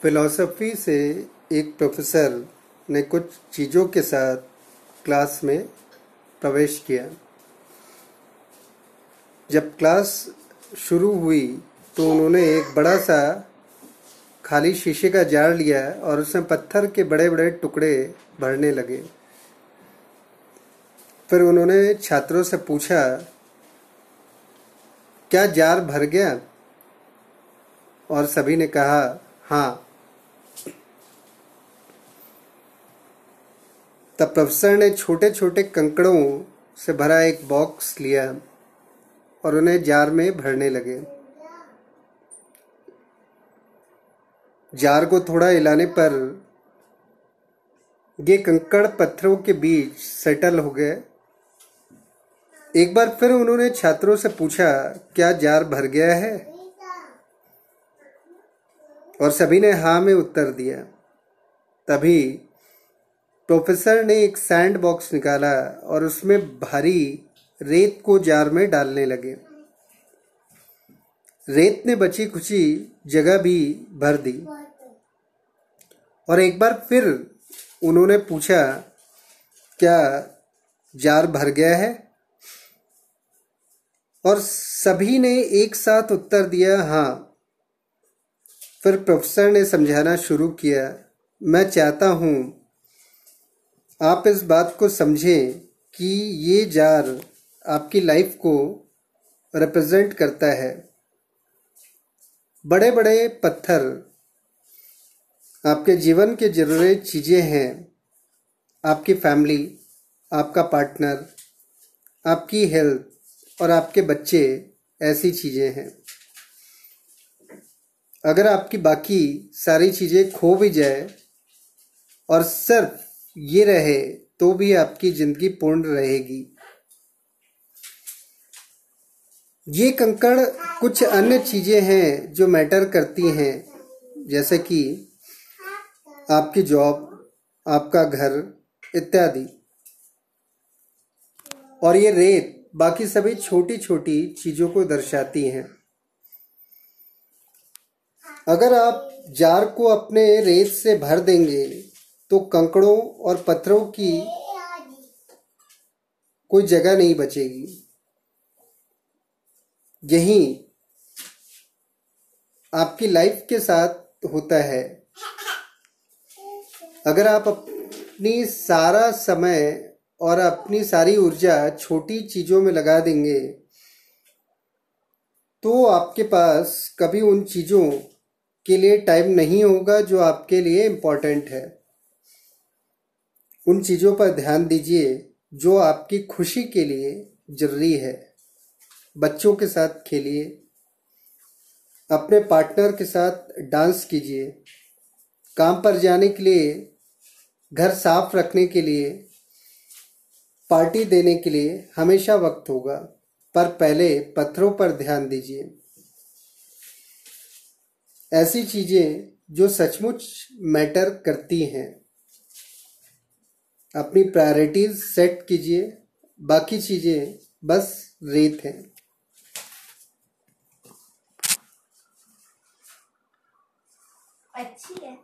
Philosophy से एक professor ने कुछ चीज़ों के साथ क्लास में प्रवेश किया। जब क्लास शुरू हुई तो उन्होंने एक बड़ा सा खाली शीशे का जार लिया और उसमें पत्थर के बड़े बड़े टुकड़े भरने लगे। फिर उन्होंने छात्रों से पूछा, क्या जार भर गया? और सभी ने कहा हाँ। तब प्रोफेसर ने छोटे छोटे कंकड़ों से भरा एक बॉक्स लिया और उन्हें जार में भरने लगे। जार को थोड़ा हिलाने पर ये कंकड़ पत्थरों के बीच सेटल हो गए। एक बार फिर उन्होंने छात्रों से पूछा, क्या जार भर गया है? और सभी ने हाँ में उत्तर दिया। तभी प्रोफेसर ने एक सैंड बॉक्स निकाला और उसमें भारी रेत को जार में डालने लगे। रेत ने बची खुची जगह भी भर दी। और एक बार फिर उन्होंने पूछा, क्या जार भर गया है? और सभी ने एक साथ उत्तर दिया हाँ। फिर प्रोफेसर ने समझाना शुरू किया, मैं चाहता हूँ आप इस बात को समझें कि ये जार आपकी लाइफ को रिप्रेजेंट करता है। बड़े बड़े पत्थर आपके जीवन के ज़रूरी चीज़ें हैं। आपकी फैमिली आपका पार्टनर आपकी हेल्थ और आपके बच्चे ऐसी चीज़ें हैं। अगर आपकी बाकी सारी चीज़ें खो भी जाए और सिर्फ़ ये रहे तो भी आपकी ज़िंदगी पूर्ण रहेगी। ये कंकड़ कुछ अन्य चीज़ें हैं जो मैटर करती हैं, जैसे कि आपकी जॉब, आपका घर इत्यादि। और ये रेत बाकी सभी छोटी छोटी चीज़ों को दर्शाती हैं। अगर आप जार को अपने रेत से भर देंगे तो कंकड़ों और पत्थरों की कोई जगह नहीं बचेगी। यही आपकी लाइफ के साथ होता है। अगर आप अपनी सारा समय और अपनी सारी ऊर्जा छोटी चीज़ों में लगा देंगे तो आपके पास कभी उन चीज़ों के लिए टाइम नहीं होगा जो आपके लिए इम्पोर्टेंट है। उन चीज़ों पर ध्यान दीजिए जो आपकी खुशी के लिए ज़रूरी है। बच्चों के साथ खेलिए। अपने पार्टनर के साथ डांस कीजिए। काम पर जाने के लिए, घर साफ़ रखने के लिए, पार्टी देने के लिए हमेशा वक्त होगा, पर पहले पत्थरों पर ध्यान दीजिए। ऐसी चीज़ें जो सचमुच मैटर करती हैं। अपनी प्रायोरिटीज सेट कीजिए बाकी चीज़ें बस रेत हैं। अच्छी है।